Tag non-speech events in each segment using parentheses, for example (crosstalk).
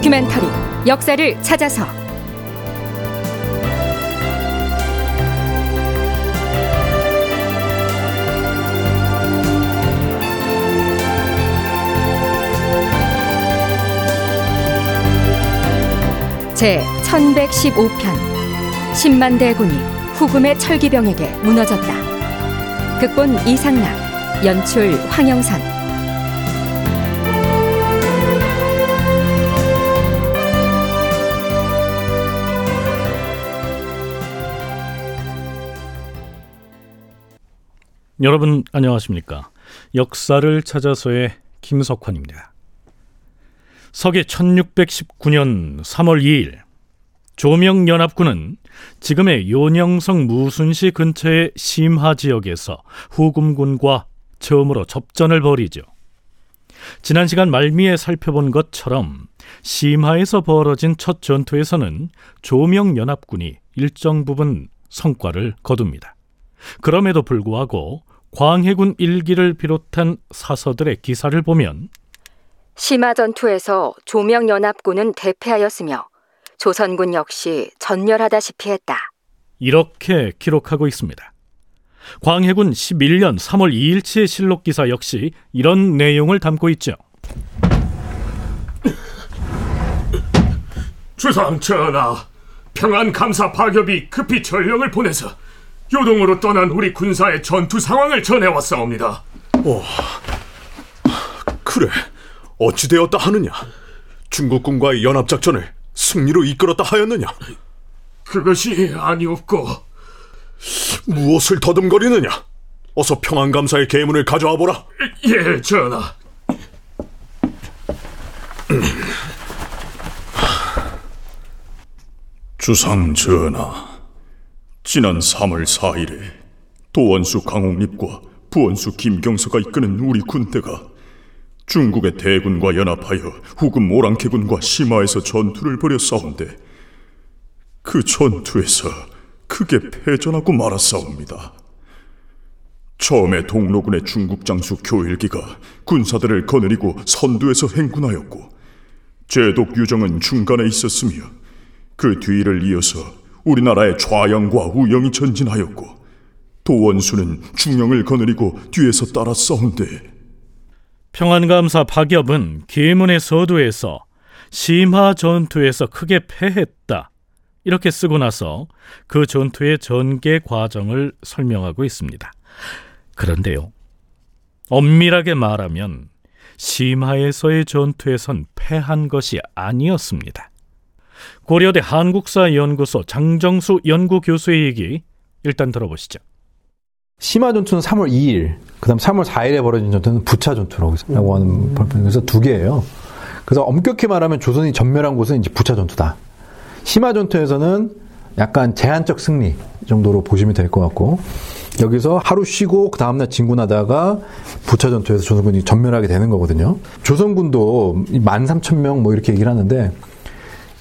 다큐멘터리 역사를 찾아서 제 1115편 10만 대군이 후금의 철기병에게 무너졌다. 극본 이상락, 연출 황영선 여러분 안녕하십니까? 역사를 찾아서의 김석환입니다. 서기 1619년 3월 2일 조명연합군은 지금의 요녕성 무순시 근처의 심하 지역에서 후금군과 처음으로 접전을 벌이죠. 지난 시간 말미에 살펴본 것처럼 심하에서 벌어진 첫 전투에서는 조명연합군이 일정 부분 성과를 거둡니다. 그럼에도 불구하고 광해군 일기를 비롯한 사서들의 기사를 보면 심화 전투에서 조명 연합군은 대패하였으며 조선군 역시 전멸하다시피 했다. 이렇게 기록하고 있습니다. 광해군 11년 3월 2일치의 실록 기사 역시 이런 내용을 담고 있죠. 주상 전하, 평안 감사 파ገብ이 급히 전령을 보내서 요동으로 떠난 우리 군사의 전투 상황을 전해왔사옵니다. 어, 그래. 어찌되었다 하느냐? 중국군과의 연합작전을 승리로 이끌었다 하였느냐? 그것이 아니었고 무엇을 더듬거리느냐? 어서 평안감사의 계문을 가져와 보라. 예, 전하. 주상 전하. 지난 3월 4일에 도원수 강홍립과 부원수 김경서가 이끄는 우리 군대가 중국의 대군과 연합하여 후금 오랑캐군과 심화에서 전투를 벌여 싸운데 그 전투에서 크게 패전하고 말았사옵니다. 처음에 동로군의 중국 장수 교일기가 군사들을 거느리고 선두에서 행군하였고 제독 유정은 중간에 있었으며 그 뒤를 이어서 우리나라의 좌영과 우영이 전진하였고 도원수는 중영을 거느리고 뒤에서 따라 싸운데 평안감사 박엽은 계문의 서두에서 심화 전투에서 크게 패했다 이렇게 쓰고 나서 그 전투의 전개 과정을 설명하고 있습니다. 그런데요, 엄밀하게 말하면 심하에서의 전투에선 패한 것이 아니었습니다. 고려대 한국사연구소 장정수 연구교수의 얘기 일단 들어보시죠. 심화 전투는 3월 2일, 그다음 3월 4일에 벌어진 전투는 부차 전투라고 하는 발표에서 두 개예요. 그래서 엄격히 말하면 조선이 전멸한 곳은 이제 부차 전투다. 심화 전투에서는 약간 제한적 승리 정도로 보시면 될 것 같고 여기서 하루 쉬고 그 다음날 진군하다가 부차 전투에서 조선군이 전멸하게 되는 거거든요. 조선군도 13,000명 뭐 이렇게 얘기를 하는데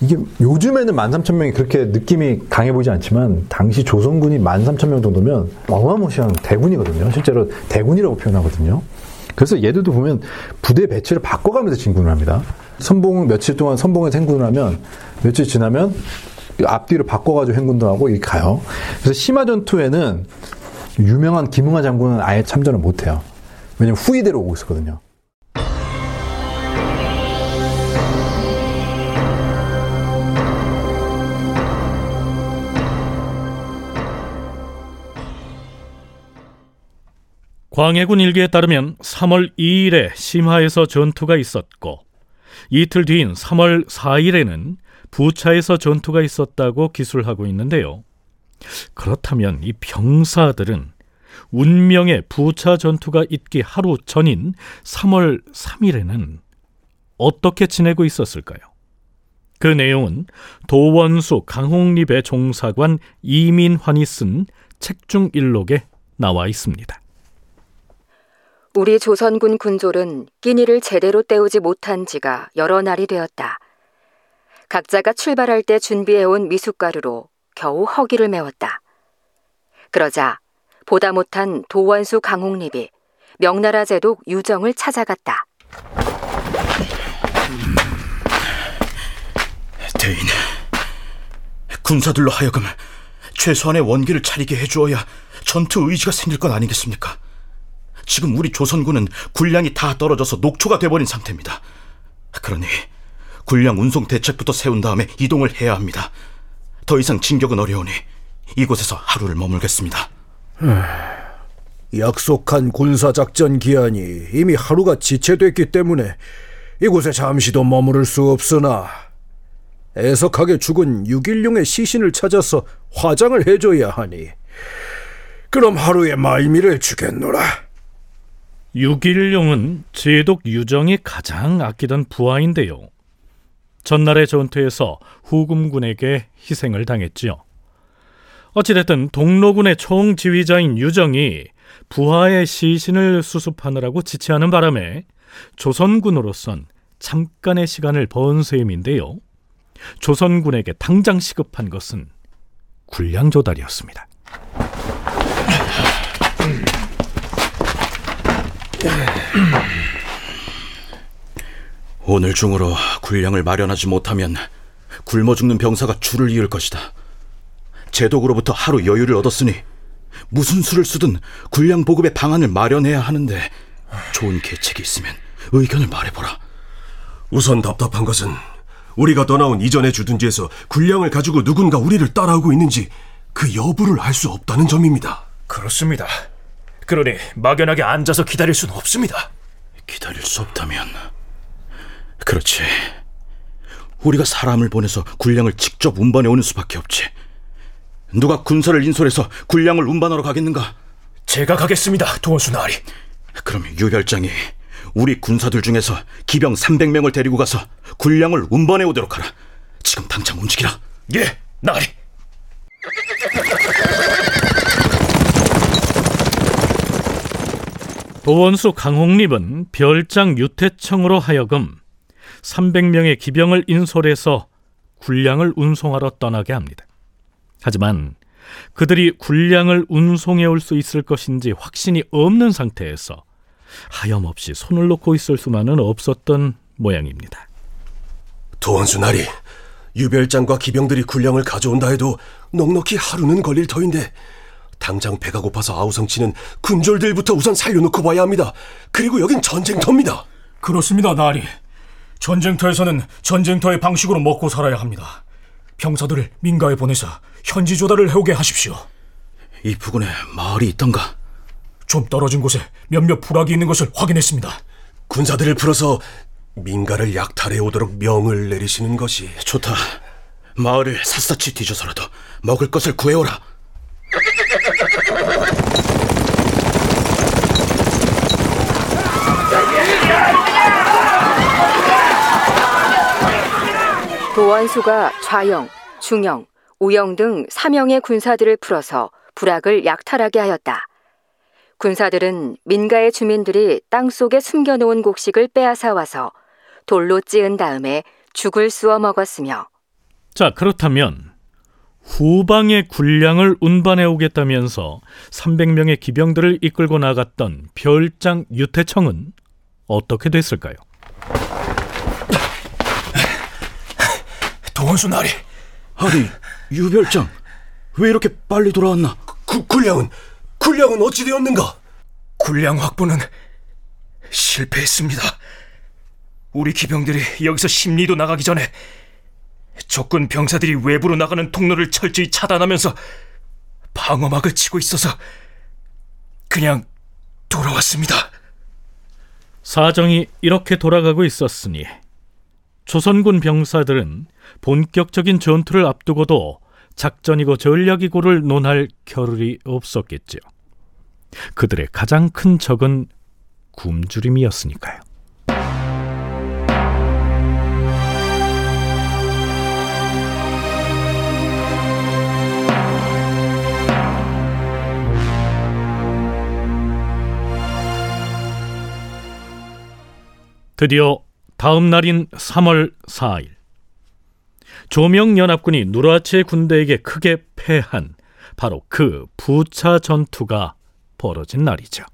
이게 요즘에는 13,000명이 그렇게 느낌이 강해 보이지 않지만 당시 조선군이 13,000명 정도면 어마무시한 대군이거든요. 실제로 대군이라고 표현하거든요. 그래서 얘들도 보면 부대 배치를 바꿔가면서 진군을 합니다. 선봉 며칠 동안 선봉에서 행군을 하면 며칠 지나면 앞뒤로 바꿔가지고 행군도 하고 이렇게 가요. 그래서 심화 전투에는 유명한 김응하 장군은 아예 참전을 못해요. 왜냐면 후위대로 오고 있었거든요. 광해군 일기에 따르면 3월 2일에 심하에서 전투가 있었고 이틀 뒤인 3월 4일에는 부차에서 전투가 있었다고 기술하고 있는데요. 그렇다면 이 병사들은 운명의 부차 전투가 있기 하루 전인 3월 3일에는 어떻게 지내고 있었을까요? 그 내용은 도원수 강홍립의 종사관 이민환이 쓴 책 중 일록에 나와 있습니다. 우리 조선군 군졸은 끼니를 제대로 때우지 못한 지가 여러 날이 되었다. 각자가 출발할 때 준비해온 미숫가루로 겨우 허기를 메웠다. 그러자 보다 못한 도원수 강홍립이 명나라 제독 유정을 찾아갔다. 대인, 군사들로 하여금 최소한의 원기를 차리게 해주어야 전투 의지가 생길 것 아니겠습니까? 지금 우리 조선군은 군량이 다 떨어져서 녹초가 돼버린 상태입니다. 그러니 군량 운송 대책부터 세운 다음에 이동을 해야 합니다. 더 이상 진격은 어려우니 이곳에서 하루를 머물겠습니다. 약속한 군사작전 기한이 이미 하루가 지체됐기 때문에 이곳에 잠시도 머무를 수 없으나 애석하게 죽은 유길룡의 시신을 찾아서 화장을 해줘야 하니 그럼 하루의 말미를 주겠노라. 유길룡은 제독 유정이 가장 아끼던 부하인데요. 전날의 전투에서 후금군에게 희생을 당했지요. 어찌됐든 동로군의 총지휘자인 유정이 부하의 시신을 수습하느라고 지체하는 바람에 조선군으로선 잠깐의 시간을 번 셈인데요. 조선군에게 당장 시급한 것은 군량 조달이었습니다. 오늘 중으로 군량을 마련하지 못하면 굶어 죽는 병사가 줄을 이을 것이다. 제독으로부터 하루 여유를 얻었으니 무슨 수를 쓰든 군량 보급의 방안을 마련해야 하는데 좋은 계책이 있으면 의견을 말해보라. 우선 답답한 것은 우리가 떠나온 이전의 주둔지에서 군량을 가지고 누군가 우리를 따라오고 있는지 그 여부를 알 수 없다는 점입니다. 그렇습니다. 그러니 막연하게 앉아서 기다릴 수는 없습니다. 기다릴 수 없다면 그렇지. 우리가 사람을 보내서 군량을 직접 운반해 오는 수밖에 없지. 누가 군사를 인솔해서 군량을 운반하러 가겠는가? 제가 가겠습니다, 도원수 나리. 그럼 유별장이 우리 군사들 중에서 기병 300명을 데리고 가서 군량을 운반해 오도록 하라. 지금 당장 움직이라. 예, 나리. 도원수 강홍립은 별장 유태청으로 하여금 300명의 기병을 인솔해서 군량을 운송하러 떠나게 합니다. 하지만 그들이 군량을 운송해 올 수 있을 것인지 확신이 없는 상태에서 하염없이 손을 놓고 있을 수만은 없었던 모양입니다. 도원수 나리, 유별장과 기병들이 군량을 가져온다 해도 넉넉히 하루는 걸릴 터인데 당장 배가 고파서 아우성치는 군졸들부터 우선 살려놓고 봐야 합니다. 그리고 여긴 전쟁터입니다. 그렇습니다, 나리. 전쟁터에서는 전쟁터의 방식으로 먹고 살아야 합니다. 병사들을 민가에 보내서 현지 조달을 해오게 하십시오. 이 부근에 마을이 있던가? 좀 떨어진 곳에 몇몇 부락이 있는 것을 확인했습니다. 군사들을 풀어서 민가를 약탈해 오도록 명을 내리시는 것이 좋다. 마을을 샅샅이 뒤져서라도 먹을 것을 구해오라. 도원수가 좌영, 중영, 우영 등 사명의 군사들을 풀어서 부락을 약탈하게 하였다. 군사들은 민가의 주민들이 땅 속에 숨겨놓은 곡식을 빼앗아 와서 돌로 찌은 다음에 죽을 쑤어 먹었으며 자, 그렇다면 후방의 군량을 운반해 오겠다면서 300명의 기병들을 이끌고 나갔던 별장 유태청은 어떻게 됐을까요? 도원수 나리. 아니, 유별장, 왜 이렇게 빨리 돌아왔나? 구, 군량은 군량은 어찌 되었는가? 군량 확보는 실패했습니다. 우리 기병들이 여기서 심리도 나가기 전에 적군 병사들이 외부로 나가는 통로를 철저히 차단하면서 방어막을 치고 있어서 그냥 돌아왔습니다. 사정이 이렇게 돌아가고 있었으니 조선군 병사들은 본격적인 전투를 앞두고도 작전이고 전략이고를 논할 겨를이 없었겠지요. 그들의 가장 큰 적은 굶주림이었으니까요. 드디어 다음 날인 3월 4일 조명연합군이 누라치의 군대에게 크게 패한 바로 그 부차 전투가 벌어진 날이죠.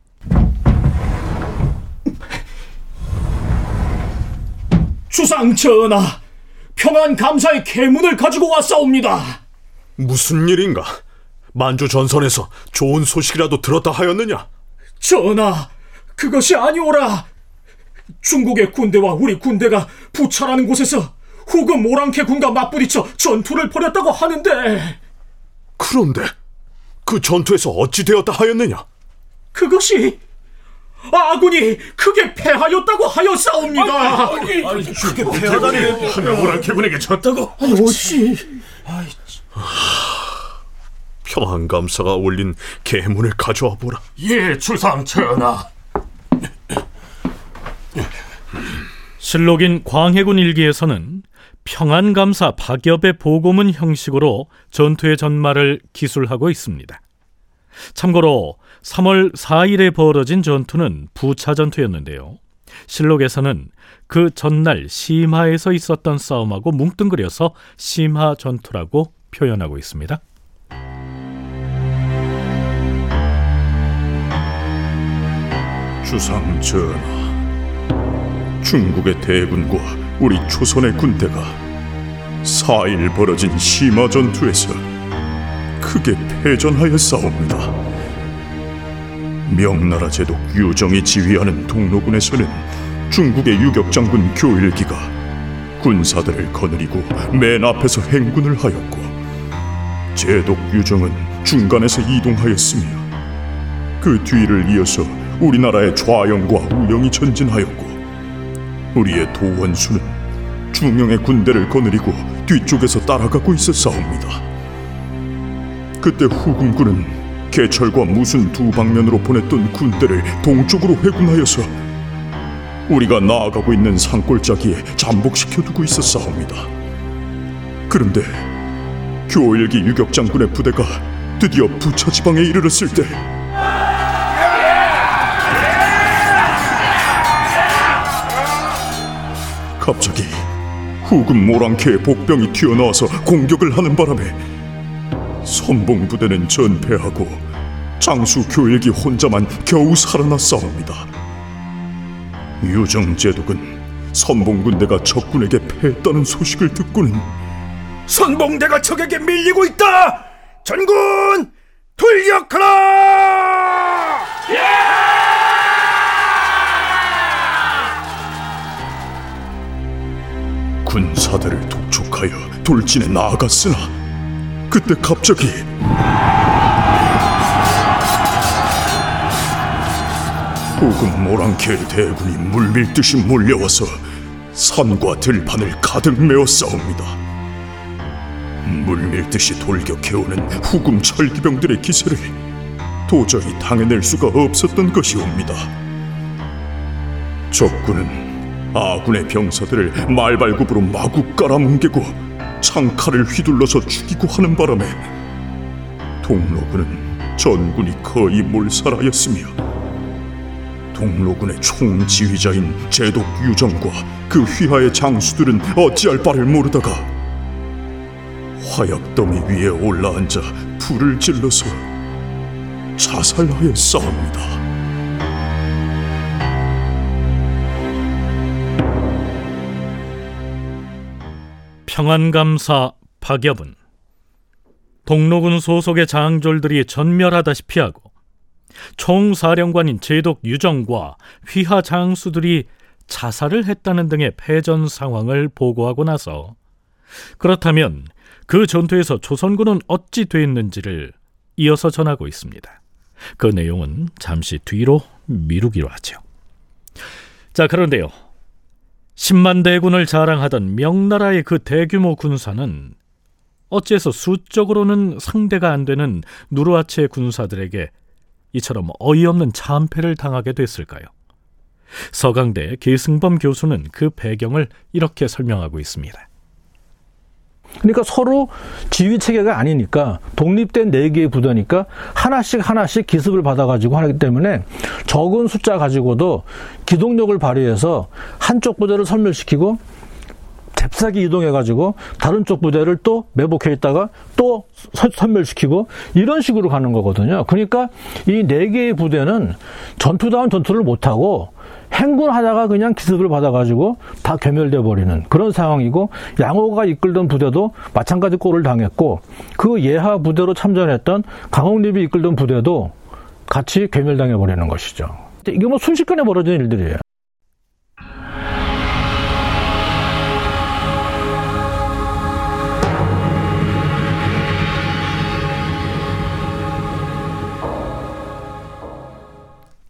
주상 전하, 평안 감사의 계문을 가지고 왔사옵니다. 무슨 일인가? 만주 전선에서 좋은 소식이라도 들었다 하였느냐? 전하, 그것이 아니오라. 중국의 군대와 우리 군대가 부차라는 곳에서 후금 오랑캐 군과 맞부딪혀 전투를 벌였다고 하는데 그런데 그 전투에서 어찌 되었다 하였느냐? 그것이 아군이 크게 패하였다고 하였사옵니다. 아니, 아니, 크게 패하다니. 하면 오랑캐군에게 졌다고? 아니, 어찌... 평안감사가 올린 계문을 가져와 보라. 예, 주상 전하. 실록인 광해군 일기에서는 평안감사 박엽의 보고문 형식으로 전투의 전말을 기술하고 있습니다. 참고로 3월 4일에 벌어진 전투는 부차 전투였는데요. 실록에서는 그 전날 심하에서 있었던 싸움하고 뭉뚱그려서 심하 전투라고 표현하고 있습니다. 주상 전하, 중국의 대군과 우리 조선의 군대가 4일 벌어진 심화 전투에서 크게 패전하여 싸웁니다. 명나라 제독 유정이 지휘하는 동로군에서는 중국의 유격장군 교일기가 군사들을 거느리고 맨 앞에서 행군을 하였고 제독 유정은 중간에서 이동하였으며 그 뒤를 이어서 우리나라의 좌영과 우영이 전진하였고 우리의 도원수는 중영의 군대를 거느리고 뒤쪽에서 따라가고 있었사옵니다. 그때 후금군은 개철과 무슨 두 방면으로 보냈던 군대를 동쪽으로 회군하여서 우리가 나아가고 있는 산골짜기에 잠복시켜 두고 있었사옵니다. 그런데 교일기 유격장군의 부대가 드디어 부차 지방에 이르렀을 때 갑자기 후금 모랑캐의 복병이 튀어나와서 공격을 하는 바람에 선봉 부대는 전패하고 장수 교일기 혼자만 겨우 살아났사옵니다. 유정 제독은 선봉 군대가 적군에게 패했다는 소식을 듣고는 선봉대가 적에게 밀리고 있다. 전군 돌격하라! 군사들을 독촉하여 돌진에 나아갔으나 그때 갑자기 후금 모랑캐의 대군이 물밀듯이 몰려와서 산과 들판을 가득 메워 싸웁니다. 물밀듯이 돌격해오는 후금 철기병들의 기세를 도저히 당해낼 수가 없었던 것이옵니다. 적군은 아군의 병사들을 말발굽으로 마구 깔아뭉개고 창칼을 휘둘러서 죽이고 하는 바람에 동로군은 전군이 거의 몰살하였으며 동로군의 총지휘자인 제독 유정과 그 휘하의 장수들은 어찌할 바를 모르다가 화약더미 위에 올라앉아 불을 질러서 자살하였사옵니다. 평안감사 박엽은 동로군 소속의 장졸들이 전멸하다시피 하고 총사령관인 제독 유정과 휘하 장수들이 자살을 했다는 등의 패전 상황을 보고하고 나서 그렇다면 그 전투에서 조선군은 어찌 됐는지를 이어서 전하고 있습니다. 그 내용은 잠시 뒤로 미루기로 하죠. 자, 그런데요. 10만 대군을 자랑하던 명나라의 그 대규모 군사는 어째서 수적으로는 상대가 안 되는 누르하체 군사들에게 이처럼 어이없는 참패를 당하게 됐을까요? 서강대 계승범 교수는 그 배경을 이렇게 설명하고 있습니다. 그러니까 서로 지휘 체계가 아니니까 독립된 네 개의 부대니까 하나씩 하나씩 기습을 받아가지고 하기 때문에 적은 숫자 가지고도 기동력을 발휘해서 한쪽 부대를 섬멸시키고 잽싸게 이동해가지고 다른 쪽 부대를 또 매복해 있다가 또 선멸시키고 이런 식으로 가는 거거든요. 그러니까 이 네 개의 부대는 전투다운 전투를 못하고 행군하다가 그냥 기습을 받아가지고 다 괴멸돼 버리는 그런 상황이고 양호가 이끌던 부대도 마찬가지 꼴을 당했고 그 예하 부대로 참전했던 강홍립이 이끌던 부대도 같이 괴멸당해 버리는 것이죠. 이게 뭐 순식간에 벌어진 일들이에요.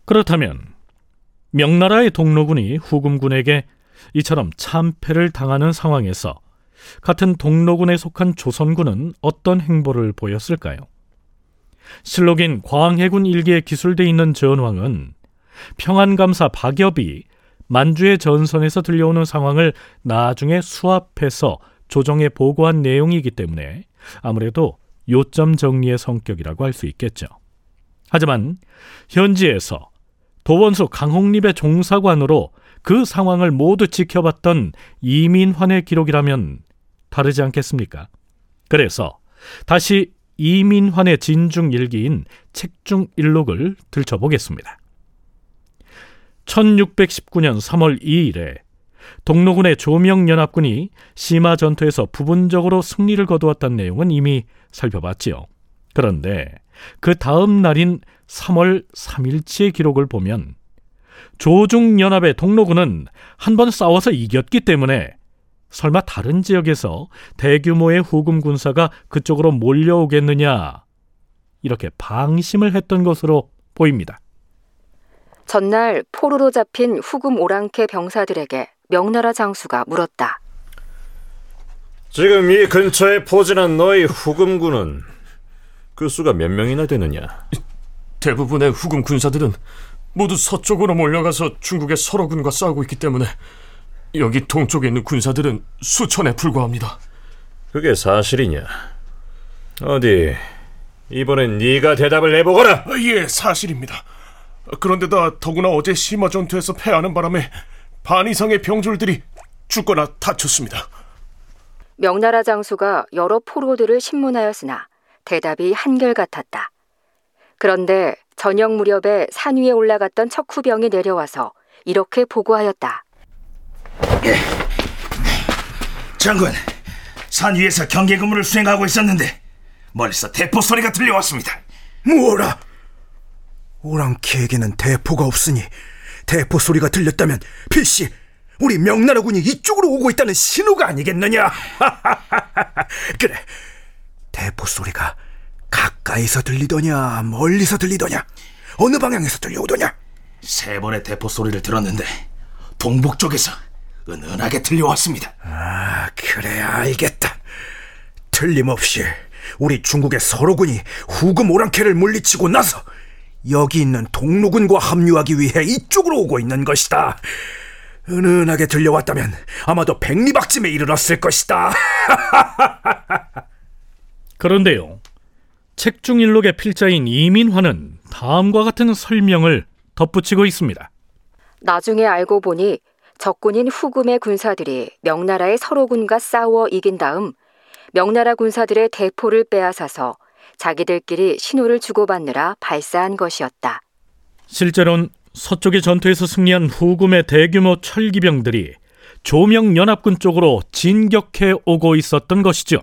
그렇다면 명나라의 동로군이 후금군에게 이처럼 참패를 당하는 상황에서 같은 동로군에 속한 조선군은 어떤 행보를 보였을까요? 실록인 광해군 일기에 기술돼 있는 전황은 평안감사 박엽이 만주의 전선에서 들려오는 상황을 나중에 수합해서 조정에 보고한 내용이기 때문에 아무래도 요점 정리의 성격이라고 할 수 있겠죠. 하지만 현지에서 도원수 강홍립의 종사관으로 그 상황을 모두 지켜봤던 이민환의 기록이라면 다르지 않겠습니까? 그래서 다시 이민환의 진중 일기인 책중 일록을 들춰보겠습니다. 1619년 3월 2일에 동로군의 조명연합군이 심화 전투에서 부분적으로 승리를 거두었다는 내용은 이미 살펴봤지요. 그런데 그 다음 날인 3월 3일치의 기록을 보면 조중연합의 동로군은 한 번 싸워서 이겼기 때문에 설마 다른 지역에서 대규모의 후금 군사가 그쪽으로 몰려오겠느냐 이렇게 방심을 했던 것으로 보입니다. 전날 포로로 잡힌 후금 오랑캐 병사들에게 명나라 장수가 물었다. 지금 이 근처에 포진한 너희 후금군은 그 수가 몇 명이나 되느냐? 대부분의 후금 군사들은 모두 서쪽으로 몰려가서 중국의 설어군과 싸우고 있기 때문에 여기 동쪽에 있는 군사들은 수천에 불과합니다. 그게 사실이냐? 어디 이번엔 네가 대답을 해보거라. 예, 사실입니다. 그런데다 더구나 어제 심화 전투에서 패하는 바람에 반 이상의 병졸들이 죽거나 다쳤습니다. 명나라 장수가 여러 포로들을 신문하였으나 대답이 한결같았다. 그런데 저녁 무렵에 산 위에 올라갔던 척후병이 내려와서 이렇게 보고하였다. 장군, 산 위에서 경계 근무를 수행하고 있었는데 멀리서 대포 소리가 들려왔습니다. 뭐라? 오랑캐에게는 대포가 없으니 대포 소리가 들렸다면 필시 우리 명나라군이 이쪽으로 오고 있다는 신호가 아니겠느냐? (laughs) 그래, 대포 소리가 가까이서 들리더냐, 멀리서 들리더냐, 어느 방향에서 들려오더냐? 세 번의 대포 소리를 들었는데 동북 쪽에서 은은하게 들려왔습니다. 아, 그래 알겠다. 틀림없이 우리 중국의 서로군이 후금 오랑캐를 물리치고 나서 여기 있는 동로군과 합류하기 위해 이쪽으로 오고 있는 것이다. 은은하게 들려왔다면 아마도 백리박쯤에 이르렀을 것이다. (laughs) 그런데요. 책중일록의 필자인 이민화는 다음과 같은 설명을 덧붙이고 있습니다. 나중에 알고 보니 적군인 후금의 군사들이 명나라의 서로군과 싸워 이긴 다음 명나라 군사들의 대포를 빼앗아서 자기들끼리 신호를 주고받느라 발사한 것이었다. 실제론 서쪽의 전투에서 승리한 후금의 대규모 철기병들이 조명 연합군 쪽으로 진격해 오고 있었던 것이죠.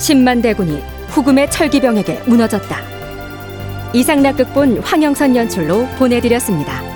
10만 대군이 후금의 철기병에게 무너졌다. 이상락 극본 황영선 연출로 보내드렸습니다.